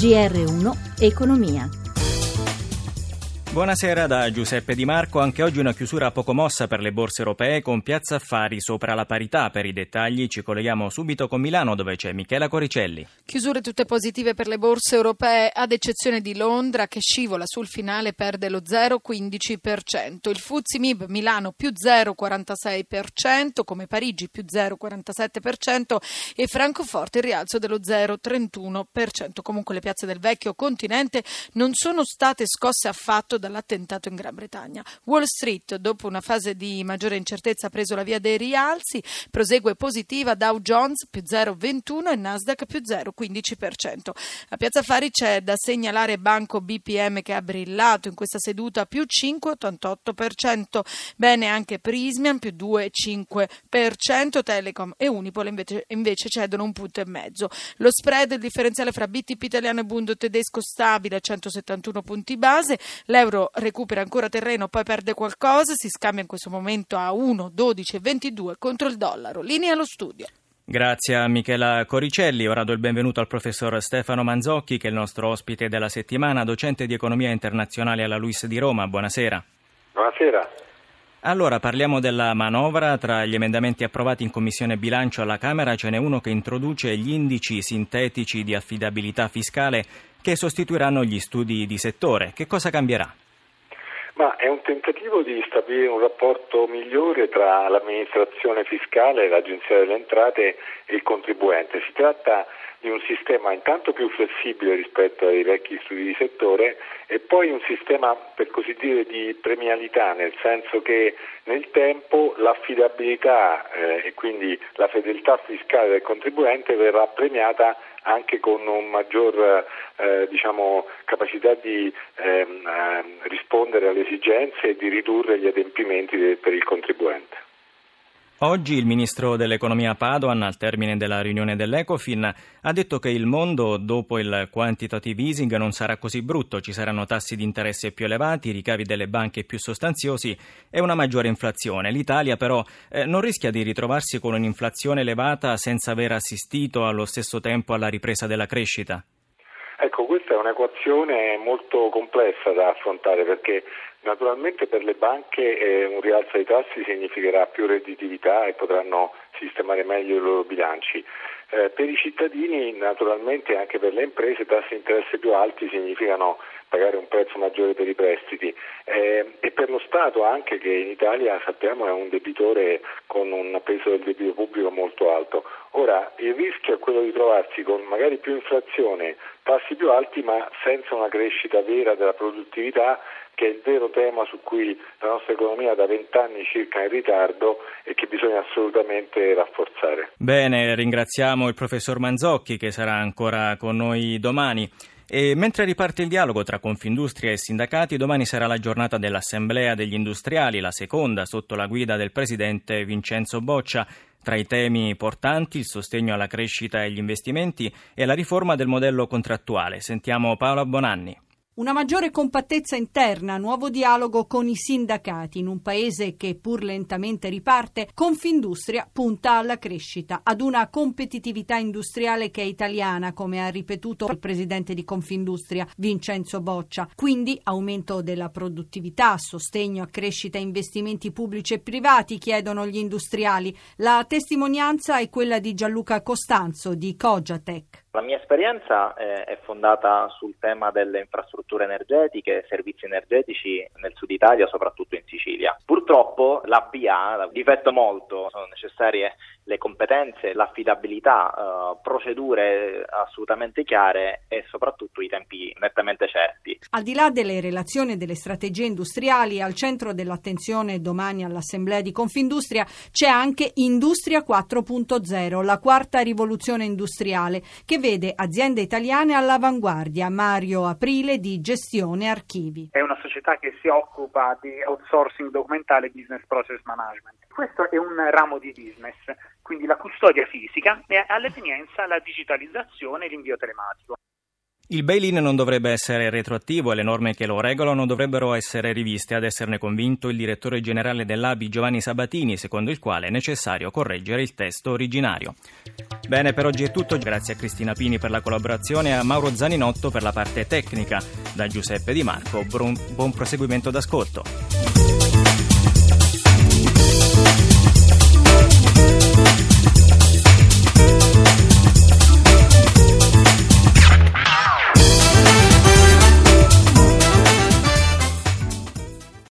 GR1 Economia. Buonasera da Giuseppe Di Marco. Anche oggi una chiusura poco mossa per le borse europee con Piazza Affari sopra la parità. Per i dettagli ci colleghiamo subito con Milano dove c'è Michela Coricelli. Chiusure tutte positive per le borse europee ad eccezione di Londra che scivola sul finale perde lo 0,15%. Il Fuzzi Mib Milano più 0,46% come Parigi più 0,47% e Francoforte il rialzo dello 0,31%. Comunque le piazze del vecchio continente non sono state scosse affatto dall'attentato in Gran Bretagna. Wall Street, dopo una fase di maggiore incertezza, ha preso la via dei rialzi, prosegue positiva Dow Jones più 0,21 e Nasdaq più 0,15%. A Piazza Fari c'è da segnalare Banco BPM che ha brillato in questa seduta più 5,88%. Bene anche Prismian più 2,5%, Telecom e Unipol invece, invece cedono un punto e mezzo. Lo spread, il differenziale fra BTP italiano e Bundo tedesco stabile a 171 punti base, l'euro l'euro recupera ancora terreno, poi perde qualcosa, si scambia in questo momento a 1, 12 e 22 contro il dollaro. Linea allo studio. Grazie a Michela Coricelli. Ora do il benvenuto al professor Stefano Manzocchi, che è il nostro ospite della settimana, docente di economia internazionale alla Luis di Roma. Buonasera. Buonasera. Allora, parliamo della manovra. Tra gli emendamenti approvati in Commissione Bilancio alla Camera ce n'è uno che introduce gli indici sintetici di affidabilità fiscale che sostituiranno gli studi di settore. Che cosa cambierà? Ma è un tentativo di stabilire un rapporto migliore tra l'amministrazione fiscale, l'Agenzia delle Entrate e il contribuente. Si tratta di un sistema intanto più flessibile rispetto ai vecchi studi di settore e poi un sistema per così dire di premialità, nel senso che nel tempo l'affidabilità eh, e quindi la fedeltà fiscale del contribuente verrà premiata anche con una maggior eh, diciamo, capacità di ehm, eh, rispondere alle esigenze e di ridurre gli adempimenti de- per il contribuente. Oggi il ministro dell'economia Padoan, al termine della riunione dell'Ecofin, ha detto che il mondo dopo il quantitative easing non sarà così brutto, ci saranno tassi di interesse più elevati, ricavi delle banche più sostanziosi e una maggiore inflazione. L'Italia però eh, non rischia di ritrovarsi con un'inflazione elevata senza aver assistito allo stesso tempo alla ripresa della crescita? Ecco, questa è un'equazione molto complessa da affrontare perché naturalmente per le banche eh, un rialzo dei tassi significherà più redditività e potranno sistemare meglio i loro bilanci. Eh, per i cittadini, naturalmente anche per le imprese, tassi di interesse più alti significano pagare un prezzo maggiore per i prestiti eh, e per lo Stato anche che in Italia sappiamo è un debitore con un peso del debito pubblico molto alto. Ora il rischio è quello di trovarsi con magari più inflazione, tassi più alti ma senza una crescita vera della produttività che è il vero tema su cui la nostra economia da vent'anni circa è in ritardo e che bisogna assolutamente rafforzare. Bene, ringraziamo il professor Manzocchi che sarà ancora con noi domani. E mentre riparte il dialogo tra Confindustria e sindacati, domani sarà la giornata dell'Assemblea degli Industriali, la seconda sotto la guida del presidente Vincenzo Boccia. Tra i temi portanti il sostegno alla crescita e agli investimenti e la riforma del modello contrattuale. Sentiamo Paola Bonanni. Una maggiore compattezza interna, nuovo dialogo con i sindacati in un paese che pur lentamente riparte, Confindustria punta alla crescita, ad una competitività industriale che è italiana, come ha ripetuto il presidente di Confindustria Vincenzo Boccia. Quindi aumento della produttività, sostegno a crescita e investimenti pubblici e privati, chiedono gli industriali. La testimonianza è quella di Gianluca Costanzo di Cogiatec. La mia esperienza eh, è fondata sul tema delle infrastrutture energetiche servizi energetici nel sud Italia, soprattutto in Sicilia. Purtroppo l'APA difetto molto, sono necessarie le competenze, l'affidabilità, eh, procedure assolutamente chiare e soprattutto i tempi nettamente certi. Al di là delle relazioni e delle strategie industriali, al centro dell'attenzione domani all'Assemblea di Confindustria c'è anche Industria 4.0, la quarta rivoluzione industriale, che vede aziende italiane all'avanguardia. Mario Aprile di Gestione Archivi. È una società che si occupa di outsourcing documentale e business process management. Questo è un ramo di business, quindi la custodia fisica e all'evenienza la digitalizzazione e l'invio telematico. Il bail-in non dovrebbe essere retroattivo e le norme che lo regolano dovrebbero essere riviste, ad esserne convinto il direttore generale dell'ABI Giovanni Sabatini, secondo il quale è necessario correggere il testo originario. Bene, per oggi è tutto, grazie a Cristina Pini per la collaborazione e a Mauro Zaninotto per la parte tecnica. Da Giuseppe Di Marco, buon proseguimento d'ascolto.